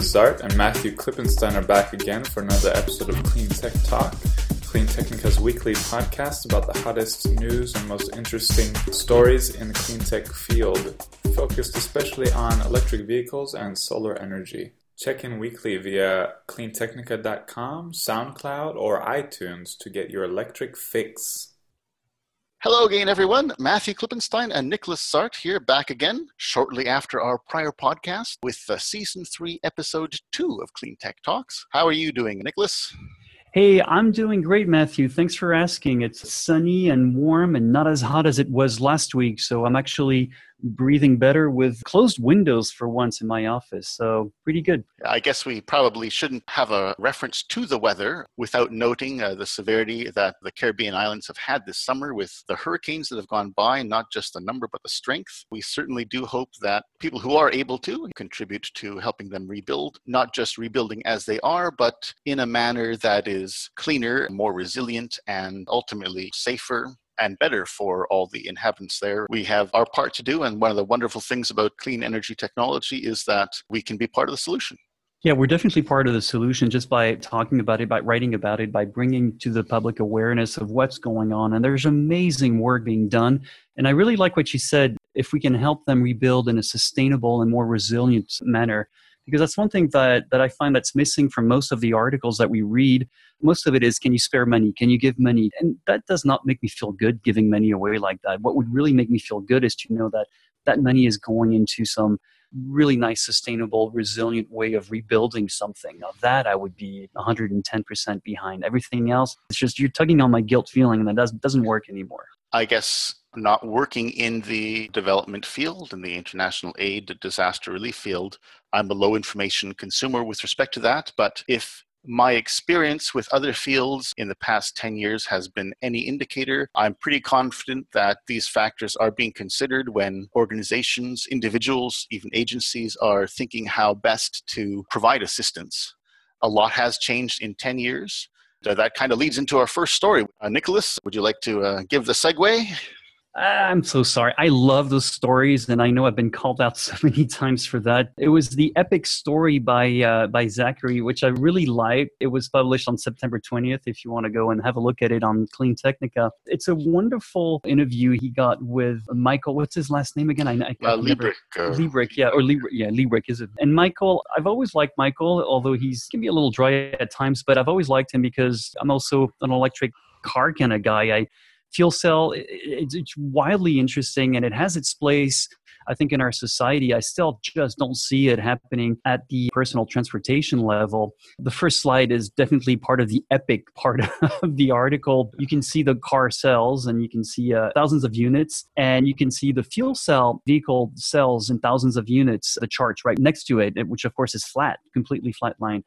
Zart and Matthew Klippenstein are back again for another episode of Clean Tech Talk, Clean Technica's weekly podcast about the hottest news and most interesting stories in the clean tech field, focused especially on electric vehicles and solar energy. Check in weekly via cleantechnica.com, SoundCloud, or iTunes to get your electric fix. Hello again, everyone. Matthew Klippenstein and Nicholas Zart here back again shortly after our prior podcast with uh, season three, episode two of Clean Tech Talks. How are you doing, Nicholas? Hey, I'm doing great, Matthew. Thanks for asking. It's sunny and warm and not as hot as it was last week. So I'm actually breathing better with closed windows for once in my office. So pretty good. I guess we probably shouldn't have a reference to the weather without noting uh, the severity that the Caribbean islands have had this summer with the hurricanes that have gone by, not just the number, but the strength. We certainly do hope that people who are able to contribute to helping them rebuild, not just rebuilding as they are, but in a manner that is cleaner, more resilient, and ultimately safer and better for all the inhabitants there. We have our part to do, and one of the wonderful things about clean energy technology is that we can be part of the solution. Yeah, we're definitely part of the solution just by talking about it, by writing about it, by bringing to the public awareness of what's going on. And there's amazing work being done. And I really like what you said. If we can help them rebuild in a sustainable and more resilient manner, because that's one thing that, that I find that's missing from most of the articles that we read. Most of it is can you spare money? Can you give money? And that does not make me feel good giving money away like that. What would really make me feel good is to know that that money is going into some really nice, sustainable, resilient way of rebuilding something. Now, that I would be 110% behind. Everything else, it's just you're tugging on my guilt feeling, and that doesn't, doesn't work anymore. I guess not working in the development field in the international aid disaster relief field i'm a low information consumer with respect to that but if my experience with other fields in the past 10 years has been any indicator. I'm pretty confident that these factors are being considered when organizations, individuals, even agencies are thinking how best to provide assistance. A lot has changed in 10 years. that kind of leads into our first story. Uh, Nicholas, would you like to uh, give the segue? I'm so sorry. I love those stories, and I know I've been called out so many times for that. It was the epic story by uh, by Zachary, which I really liked. It was published on September 20th. If you want to go and have a look at it on Clean Technica, it's a wonderful interview he got with Michael. What's his last name again? I, I uh, Liebreich. Uh, Liebreich, yeah, or Liebreich, yeah, Liebreich is it? And Michael, I've always liked Michael, although he's can be a little dry at times, but I've always liked him because I'm also an electric car kind of guy. I fuel cell it's, wildly interesting and it has its place I think in our society, I still just don't see it happening at the personal transportation level. The first slide is definitely part of the epic part of the article. You can see the car cells and you can see uh, thousands of units, and you can see the fuel cell vehicle cells in thousands of units, the charts right next to it, which of course is flat, completely flat line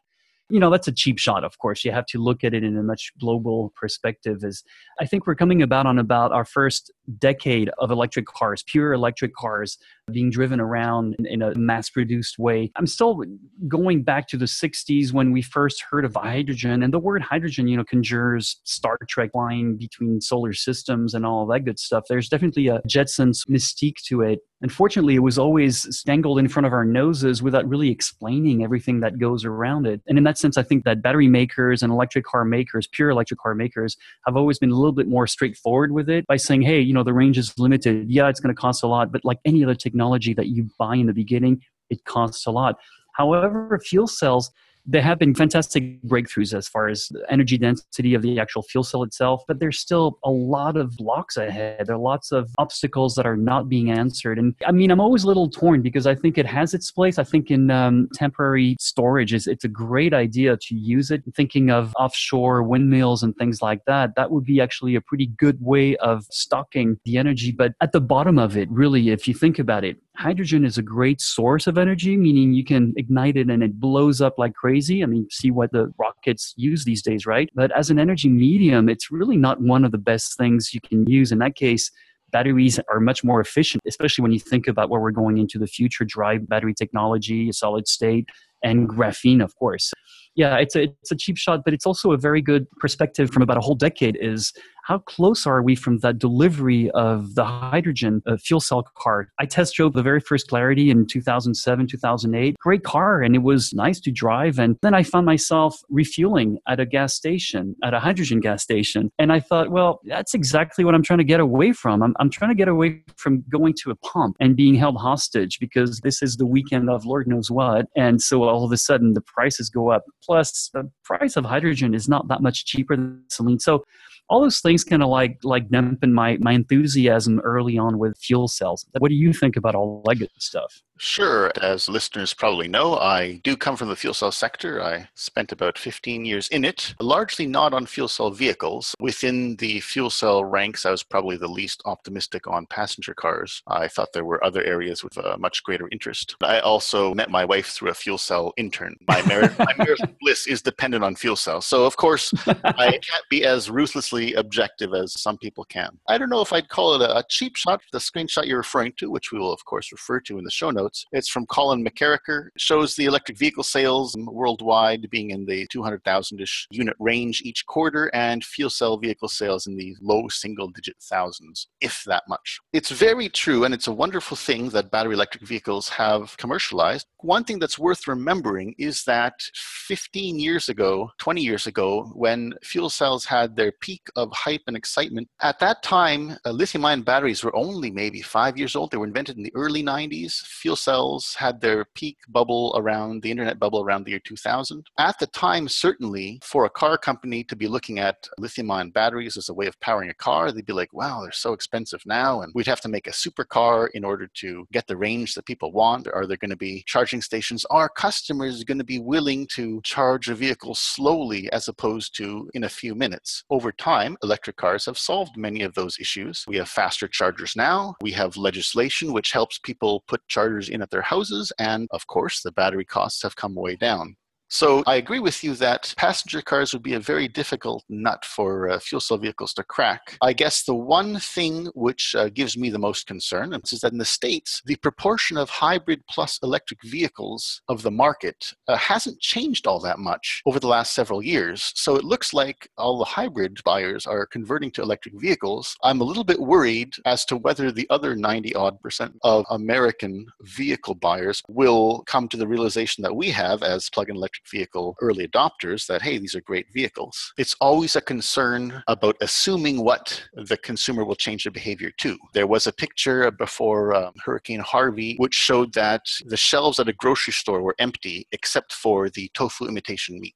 you know that's a cheap shot of course. You have to look at it in a much global perspective is i think we're coming about on about our first decade of electric cars pure electric cars being driven around in a mass produced way. I'm still going back to the 60s when we first heard of hydrogen and the word hydrogen you know conjures star trek line between solar systems and all that good stuff. There's definitely a jetsons mystique to it. Unfortunately, it was always stangled in front of our noses without really explaining everything that goes around it. And in that sense, I think that battery makers and electric car makers, pure electric car makers, have always been a little bit more straightforward with it by saying, hey, you know, the range is limited. Yeah, it's going to cost a lot, but like any other technology that you buy in the beginning, it costs a lot. However, fuel cells, there have been fantastic breakthroughs as far as the energy density of the actual fuel cell itself, but there's still a lot of blocks ahead. There are lots of obstacles that are not being answered. And I mean, I'm always a little torn because I think it has its place. I think in um, temporary storage is it's a great idea to use it. Thinking of offshore windmills and things like that, that would be actually a pretty good way of stocking the energy. But at the bottom of it, really, if you think about it, hydrogen is a great source of energy, meaning you can ignite it and it blows up like crazy. I mean, see what the rockets use these days, right? But as an energy medium, it's really not one of the best things you can use. In that case, batteries are much more efficient, especially when you think about where we're going into the future drive battery technology, solid state, and graphene, of course. Yeah, it's a, it's a cheap shot, but it's also a very good perspective from about a whole decade is how close are we from that delivery of the hydrogen uh, fuel cell car? I test drove the very first Clarity in 2007, 2008. Great car, and it was nice to drive. And then I found myself refueling at a gas station, at a hydrogen gas station. And I thought, well, that's exactly what I'm trying to get away from. I'm, I'm trying to get away from going to a pump and being held hostage because this is the weekend of Lord knows what. And so all of a sudden the prices go up. Plus, the price of hydrogen is not that much cheaper than gasoline. So all those things kind of like like dampen my my enthusiasm early on with fuel cells. What do you think about all that good stuff? Sure. As listeners probably know, I do come from the fuel cell sector. I spent about 15 years in it, largely not on fuel cell vehicles. Within the fuel cell ranks, I was probably the least optimistic on passenger cars. I thought there were other areas with a much greater interest. I also met my wife through a fuel cell intern. My, marriage, my marital bliss is dependent on fuel cells. So, of course, I can't be as ruthlessly objective as some people can. I don't know if I'd call it a cheap shot, the screenshot you're referring to, which we will, of course, refer to in the show notes. It's from Colin McKerracher. It shows the electric vehicle sales worldwide being in the 200,000-ish unit range each quarter and fuel cell vehicle sales in the low single digit thousands, if that much. It's very true and it's a wonderful thing that battery electric vehicles have commercialized. One thing that's worth remembering is that 15 years ago, 20 years ago, when fuel cells had their peak of hype and excitement, at that time, uh, lithium ion batteries were only maybe five years old. They were invented in the early 90s. Fuel cells had their peak bubble around the internet bubble around the year 2000. At the time, certainly, for a car company to be looking at lithium ion batteries as a way of powering a car, they'd be like, wow, they're so expensive now. And we'd have to make a supercar in order to get the range that people want. Are there going to be charging stations? Are customers going to be willing to charge a vehicle slowly as opposed to in a few minutes? Over time, electric cars have solved many of those issues. We have faster chargers now. We have legislation which helps people put chargers in at their houses, and of course, the battery costs have come way down. So I agree with you that passenger cars would be a very difficult nut for uh, fuel cell vehicles to crack. I guess the one thing which uh, gives me the most concern is that in the States, the proportion of hybrid plus electric vehicles of the market uh, hasn't changed all that much over the last several years. So it looks like all the hybrid buyers are converting to electric vehicles. I'm a little bit worried as to whether the other 90 odd percent of American vehicle buyers will come to the realization that we have as plug in electric vehicle early adopters that, hey, these are great vehicles. It's always a concern about assuming what the consumer will change their behavior to. There was a picture before um, Hurricane Harvey which showed that the shelves at a grocery store were empty except for the tofu imitation meat.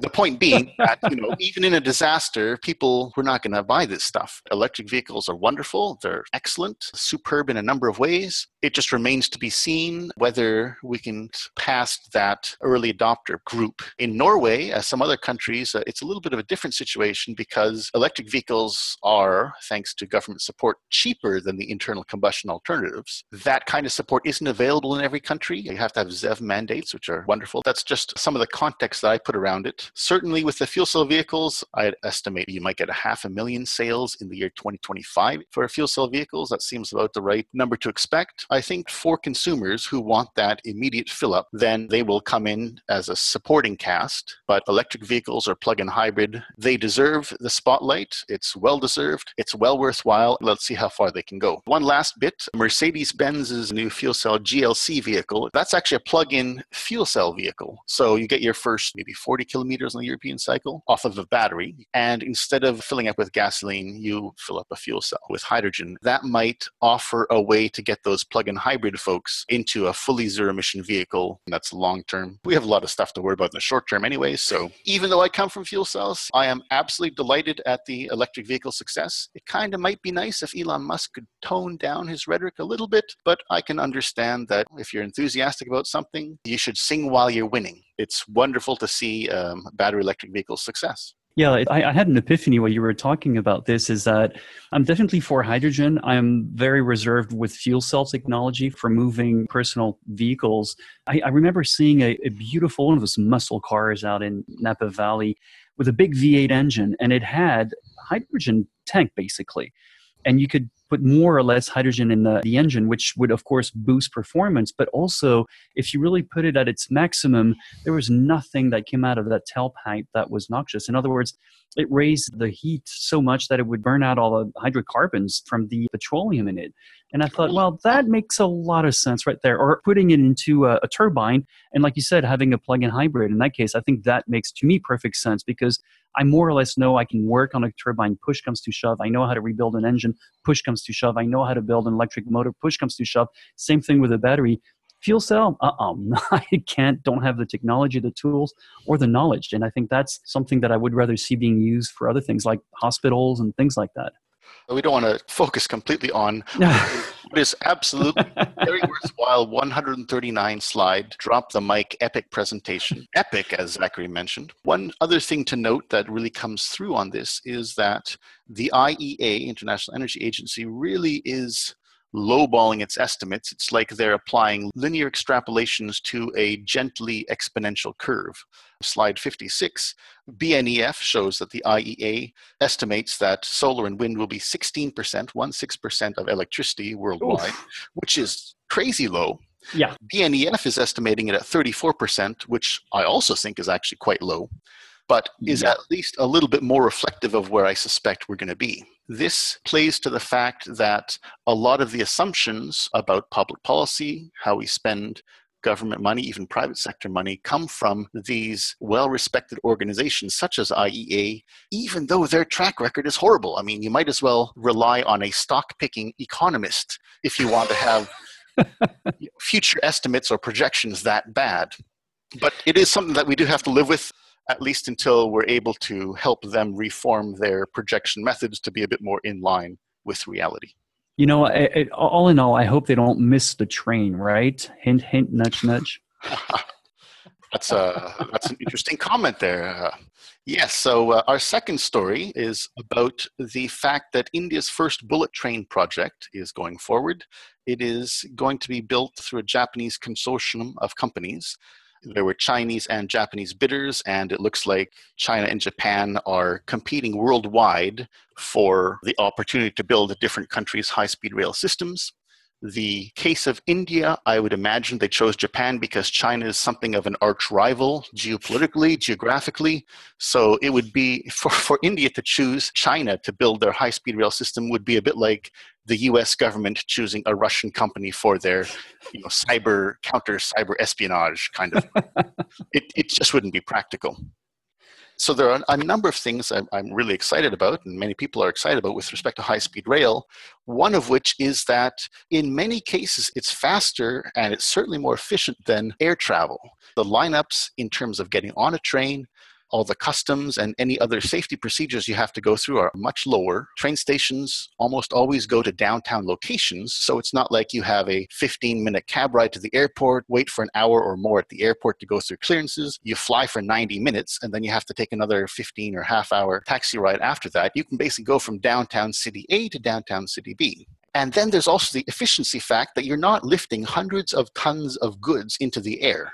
the point being that, you know, even in a disaster, people were not going to buy this stuff. Electric vehicles are wonderful, they're excellent, superb in a number of ways. It just remains to be seen whether we can pass that early adopter adopter group. In Norway, as some other countries, uh, it's a little bit of a different situation because electric vehicles are, thanks to government support, cheaper than the internal combustion alternatives. That kind of support isn't available in every country. You have to have ZEV mandates, which are wonderful. That's just some of the context that I put around it. Certainly, with the fuel cell vehicles, I'd estimate you might get a half a million sales in the year 2025 for fuel cell vehicles. That seems about the right number to expect. I think for consumers who want that immediate fill up, then they will come in as a supporting cast, but electric vehicles or plug in hybrid, they deserve the spotlight. It's well deserved, it's well worthwhile. Let's see how far they can go. One last bit Mercedes Benz's new fuel cell GLC vehicle, that's actually a plug in fuel cell vehicle. So you get your first maybe 40 kilometers on the European cycle off of a battery. And instead of filling up with gasoline, you fill up a fuel cell with hydrogen. That might offer a way to get those plug in hybrid folks into a fully zero emission vehicle. That's long term. We have a lot of stuff to worry about in the short term anyway. So even though I come from fuel cells, I am absolutely delighted at the electric vehicle success. It kind of might be nice if Elon Musk could tone down his rhetoric a little bit, but I can understand that if you're enthusiastic about something, you should sing while you're winning. It's wonderful to see um, battery electric vehicle success. Yeah, I, I, had an epiphany while you were talking about this. Is that I'm definitely for hydrogen. I'm very reserved with fuel cell technology for moving personal vehicles. I, I remember seeing a, a, beautiful one of those muscle cars out in Napa Valley with a big V8 engine, and it had hydrogen tank basically, and you could put more or less hydrogen in the, the engine, which would, of course, boost performance. But also, if you really put it at its maximum, there was nothing that came out of that tailpipe that was noxious. In other words, it raised the heat so much that it would burn out all the hydrocarbons from the petroleum in it. And I thought, well, that makes a lot of sense right there. Or putting it into a, a turbine, and like you said, having a plug in hybrid. In that case, I think that makes to me perfect sense because I more or less know I can work on a turbine, push comes to shove. I know how to rebuild an engine, push comes to shove. I know how to build an electric motor, push comes to shove. Same thing with a battery. Fuel cell, uh uh I can't, don't have the technology, the tools, or the knowledge. And I think that's something that I would rather see being used for other things like hospitals and things like that. We don't want to focus completely on what is absolutely very worthwhile 139 slide drop the mic epic presentation. Epic as zachary mentioned. One other thing to note that really comes through on this is that the iea international energy agency really is lowballing its estimates. It's like they're applying linear extrapolations to a gently exponential curve. Slide 56, BNEF shows that the IEA estimates that solar and wind will be 16%, 16% of electricity worldwide, Oof. which is crazy low. Yeah. BNEF is estimating it at 34%, which I also think is actually quite low but is yeah. at least a little bit more reflective of where I suspect we're going to be. This plays to the fact that a lot of the assumptions about public policy, how we spend government money, even private sector money, come from these well respected organizations such as IEA, even though their track record is horrible. I mean, you might as well rely on a stock picking economist if you want to have future estimates or projections that bad. But it is something that we do have to live with at least until we're able to help them reform their projection methods to be a bit more in line with reality. You know, it, it, all in all, I hope they don't miss the train, right? Hint, hint, nudge, nudge. that's a that's an interesting comment there. Uh, yes. So uh, our second story is about the fact that India's first bullet train project is going forward. It is going to be built through a Japanese consortium of companies there were Chinese and Japanese bidders, and it looks like China and Japan are competing worldwide for the opportunity to build different countries' high speed rail systems. The case of India, I would imagine they chose Japan because China is something of an arch rival geopolitically, geographically. So it would be for, for India to choose China to build their high speed rail system would be a bit like the US government choosing a Russian company for their you know, cyber counter cyber espionage kind of. it, it just wouldn't be practical so there are a number of things I'm, I'm, really excited about, and many people are excited about with respect to high speed rail. One of which is that in many cases it's faster and it's certainly more efficient than air travel. The lineups in terms of getting on a train, all the customs and any other safety procedures you have to go through are much lower. Train stations almost always go to downtown locations, so it's not like you have a 15 minute cab ride to the airport, wait for an hour or more at the airport to go through clearances. You fly for 90 minutes, and then you have to take another 15 or half hour taxi ride after that. You can basically go from downtown city A to downtown city B. And then there's also the efficiency fact that you're not lifting hundreds of tons of goods into the air.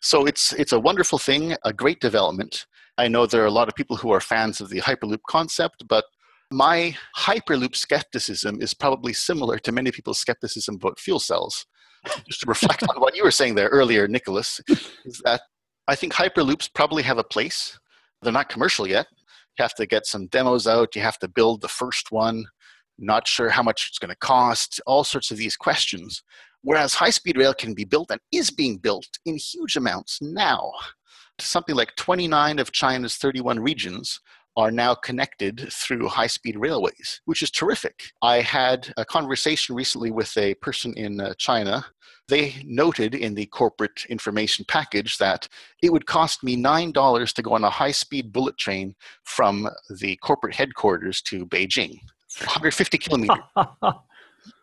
So it's it's a wonderful thing, a great development. I know there are a lot of people who are fans of the Hyperloop concept, but my Hyperloop skepticism is probably similar to many people's skepticism about fuel cells. Just to reflect on what you were saying there earlier, Nicholas, is that I think Hyperloops probably have a place. They're not commercial yet. You have to get some demos out, you have to build the first one, not sure how much it's going to cost, all sorts of these questions. Whereas high speed rail can be built and is being built in huge amounts now something like 29 of China's 31 regions are now connected through high speed railways, which is terrific. I had a conversation recently with a person in uh, China. They noted in the corporate information package that it would cost me $9 to go on a high speed bullet train from the corporate headquarters to Beijing, 150 kilometers.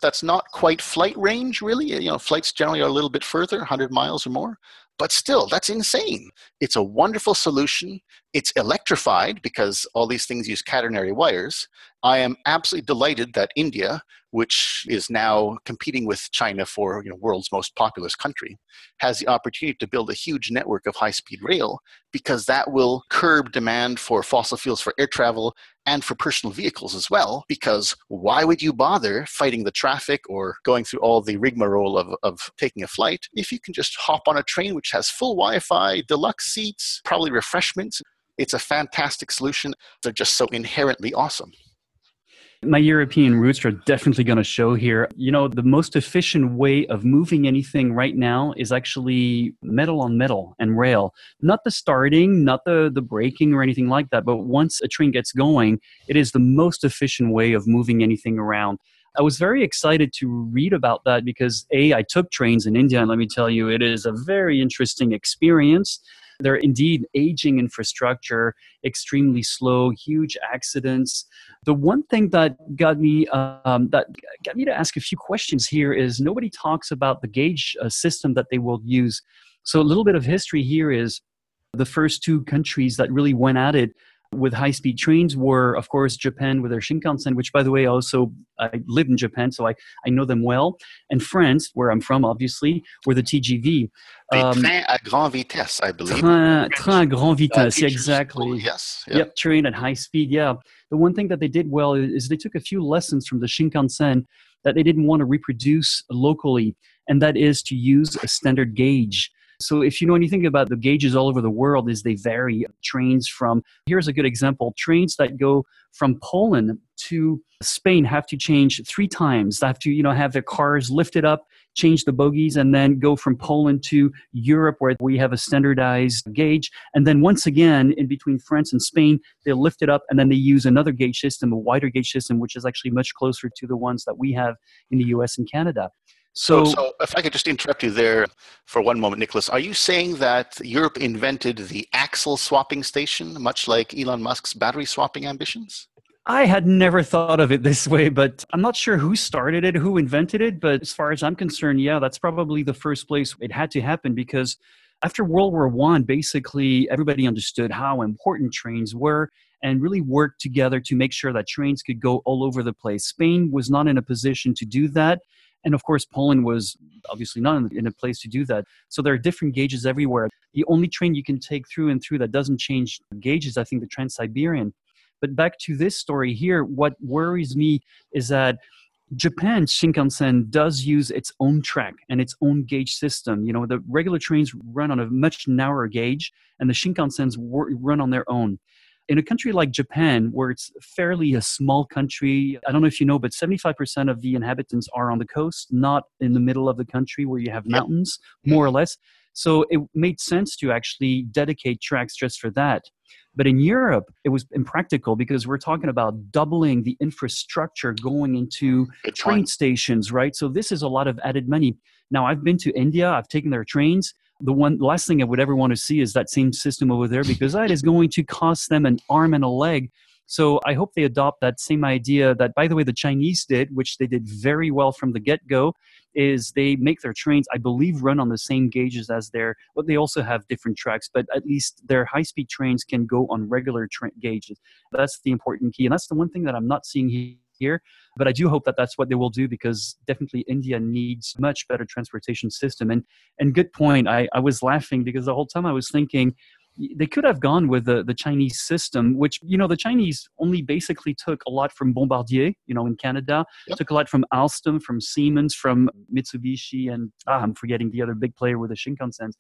That's not quite flight range, really. You know, flights generally are a little bit further, 100 miles or more. But still, that's insane. It's a wonderful solution. It's electrified because all these things use catenary wires. I am absolutely delighted that India, which is now competing with China for you know, world's most populous country, has the opportunity to build a huge network of high-speed rail because that will curb demand for fossil fuels for air travel and for personal vehicles as well. Because why would you bother fighting the traffic or going through all the rigmarole of, of taking a flight if you can just hop on a train which has full Wi-Fi, deluxe seats, probably refreshments? it's a fantastic solution. They're just so inherently awesome. My European roots are definitely going to show here. You know, the most efficient way of moving anything right now is actually metal on metal and rail. Not the starting, not the, the braking or anything like that, but once a train gets going, it is the most efficient way of moving anything around. I was very excited to read about that because A, I took trains in India, and let me tell you, it is a very interesting experience. They're indeed aging infrastructure, extremely slow, huge accidents. The one thing that got me um, that got me to ask a few questions here is nobody talks about the gauge uh, system that they will use. So a little bit of history here is the first two countries that really went at it with high speed trains were, of course, Japan with their Shinkansen, which, by the way, also I live in Japan, so I, I know them well, and France, where I'm from, obviously, were the TGV. Um, train à grande vitesse, I believe. Train, train à grande vitesse, uh, exactly. yes. Yep. yep, train at high speed, yeah. The one thing that they did well is they took a few lessons from the Shinkansen that they didn't want to reproduce locally, and that is to use a standard gauge. So if you know anything about the gauges all over the world, is they vary. Trains from here's a good example: trains that go from Poland to Spain have to change three times. They have to you know have their cars lifted up, change the bogies, and then go from Poland to Europe where we have a standardized gauge. And then once again, in between France and Spain, they lift it up and then they use another gauge system, a wider gauge system, which is actually much closer to the ones that we have in the U.S. and Canada. So, so, so, if I could just interrupt you there for one moment, Nicholas, are you saying that Europe invented the axle swapping station, much like Elon Musk's battery swapping ambitions? I had never thought of it this way, but I'm not sure who started it, who invented it. But as far as I'm concerned, yeah, that's probably the first place it had to happen because after World War One, basically everybody understood how important trains were and really worked together to make sure that trains could go all over the place. Spain was not in a position to do that. And of course, Poland was obviously not in a place to do that. So there are different gauges everywhere. The only train you can take through and through that doesn't change gauges, I think, the Trans Siberian. But back to this story here, what worries me is that Japan Shinkansen does use its own track and its own gauge system. You know, the regular trains run on a much narrower gauge, and the Shinkansens run on their own in a country like Japan, where it's fairly a small country, I don't know if you know, but 75% of the inhabitants are on the coast, not in the middle of the country where you have mountains, more or less. So it made sense to actually dedicate tracks just for that. But in Europe, it was impractical because we're talking about doubling the infrastructure going into train stations, right? So this is a lot of added money. Now, I've been to India, I've taken their trains the one last thing I would ever want to see is that same system over there because that is going to cost them an arm and a leg. So I hope they adopt that same idea that, by the way, the Chinese did, which they did very well from the get go, is they make their trains, I believe, run on the same gauges as their, but they also have different tracks, but at least their high speed trains can go on regular tra- gauges. That's the important key. And that's the one thing that I'm not seeing here here. But I do hope that that's what they will do because definitely India needs much better transportation system. And and good point. I, I was laughing because the whole time I was thinking they could have gone with the, the Chinese system, which, you know, the Chinese only basically took a lot from Bombardier, you know, in Canada, yep. took a lot from Alstom, from Siemens, from Mitsubishi, and ah, I'm forgetting the other big player with the Shinkansen.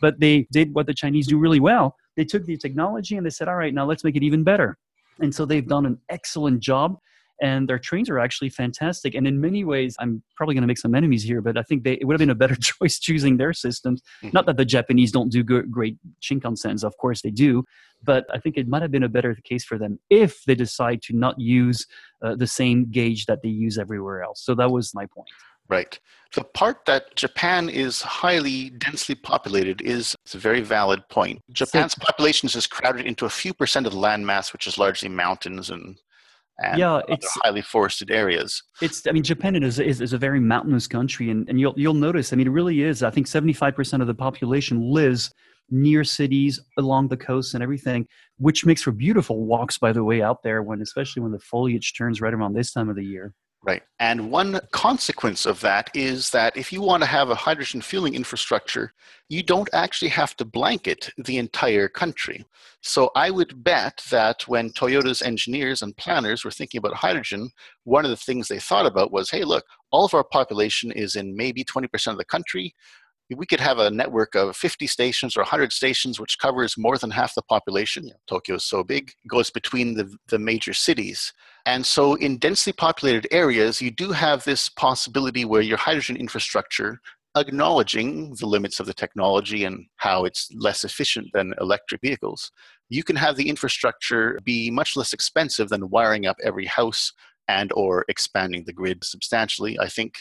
But they did what the Chinese do really well. They took the technology and they said, all right, now let's make it even better. And so they've done an excellent job and their trains are actually fantastic. And in many ways, I'm probably going to make some enemies here, but I think they, it would have been a better choice choosing their systems. Mm-hmm. Not that the Japanese don't do good, great Shinkansens, of course they do, but I think it might have been a better case for them if they decide to not use uh, the same gauge that they use everywhere else. So that was my point. Right. The part that Japan is highly densely populated is it's a very valid point. Japan's population is crowded into a few percent of the landmass, which is largely mountains and and yeah, it's highly forested areas. It's I mean Japan is, is, is a very mountainous country, and, and you'll you'll notice. I mean, it really is. I think seventy five percent of the population lives near cities along the coast and everything, which makes for beautiful walks. By the way, out there when especially when the foliage turns right around this time of the year. Right. And one consequence of that is that if you want to have a hydrogen fueling infrastructure, you don't actually have to blanket the entire country. So I would bet that when Toyota's engineers and planners were thinking about hydrogen, one of the things they thought about was hey, look, all of our population is in maybe 20% of the country. we could have a network of 50 stations or 100 stations, which covers more than half the population. Tokyo is so big, it goes between the, the major cities. And so, in densely populated areas, you do have this possibility where your hydrogen infrastructure acknowledging the limits of the technology and how it's less efficient than electric vehicles, you can have the infrastructure be much less expensive than wiring up every house and or expanding the grid substantially. I think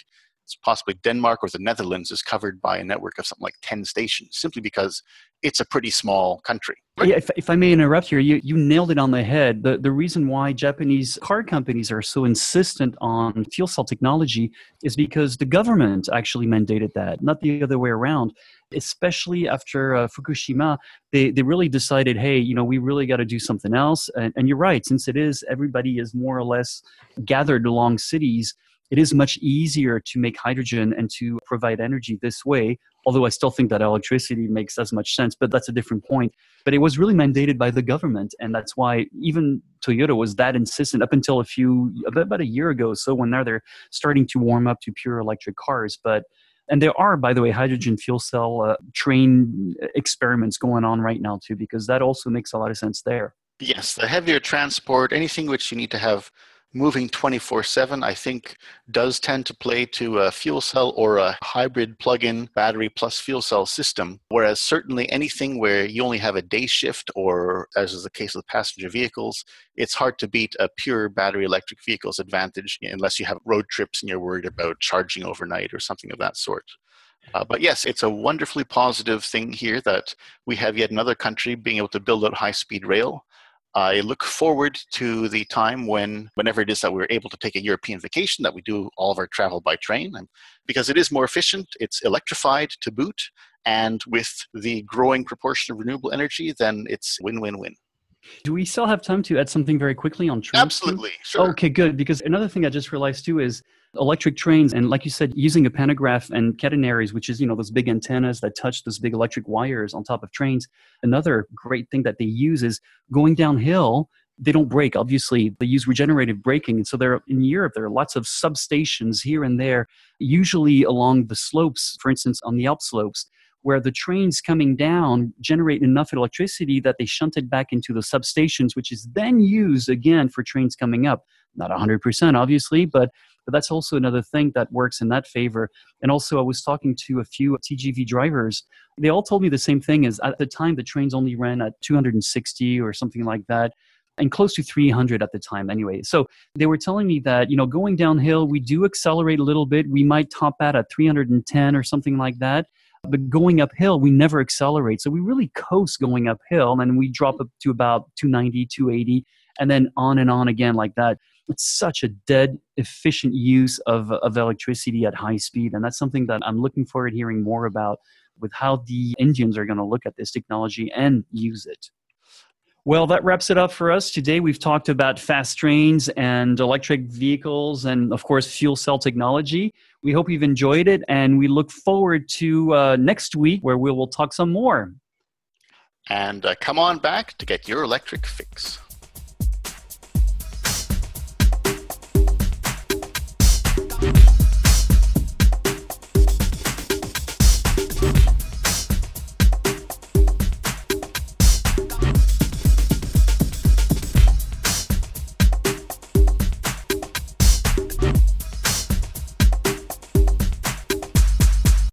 possibly Denmark or the Netherlands is covered by a network of something like 10 stations simply because it's a pretty small country. Yeah, if, if I may interrupt here, you, you nailed it on the head. The, the reason why Japanese car companies are so insistent on fuel cell technology is because the government actually mandated that, not the other way around. Especially after uh, Fukushima, they, they really decided, hey, you know, we really got to do something else. And, and you're right, since it is, everybody is more or less gathered along cities it is much easier to make hydrogen and to provide energy this way although i still think that electricity makes as much sense but that's a different point. But it was really mandated by the government and that's why even toyota was that insistent up until a few about a year ago so when now they're starting to warm up to pure electric cars. But and there are by the way hydrogen fuel cell uh, train experiments going on right now too because that also makes a lot of sense there. Yes the heavier transport anything which you need to have moving 24 7, I think, does tend to play to a fuel cell or a hybrid plug in battery plus fuel cell system. Whereas, certainly, anything where you only have a day shift, or as is the case with passenger vehicles, it's hard to beat a pure battery electric vehicle's advantage unless you have road trips and you're worried about charging overnight or something of that sort. Uh, but yes, it's a wonderfully positive thing here that we have yet another country being able to build out high speed rail. I look forward to the time when, whenever it is that we're able to take a European vacation, that we do all of our travel by train, because it is more efficient, it's electrified to boot, and with the growing proportion of renewable energy, then it's win win win. Do we still have time to add something very quickly on trains? Absolutely, sure. Okay, good. Because another thing I just realized too is electric trains, and like you said, using a pantograph and catenaries, which is you know those big antennas that touch those big electric wires on top of trains. Another great thing that they use is going downhill. They don't brake Obviously, they use regenerative braking, and so there in Europe there are lots of substations here and there, usually along the slopes. For instance, on the Alp slopes, where the trains coming down generate enough electricity that they shunt it back into the substations, which is then used again for trains coming up. Not 100%, obviously, but but that's also another thing that works in that favor. And also, I was talking to a few TGV drivers. They all told me the same thing: is at the time the trains only ran at 260 or something like that and close to 300 at the time anyway. So they were telling me that, you know, going downhill, we do accelerate a little bit. We might top out at 310 or something like that. But going uphill, we never accelerate. So we really coast going uphill and we drop mm-hmm. up to about 290, 280, and then on and on again like that. It's such a dead efficient use of, of electricity at high speed and that's something that i'm looking forward to hearing more about with how the indians are going to look at this technology and use it well, that wraps it up for us. Today, we've talked about fast trains and electric vehicles and, of course, fuel cell technology. We hope you've enjoyed it, and we look forward to uh, next week where we will talk some more. And uh, come on back to get your electric fix.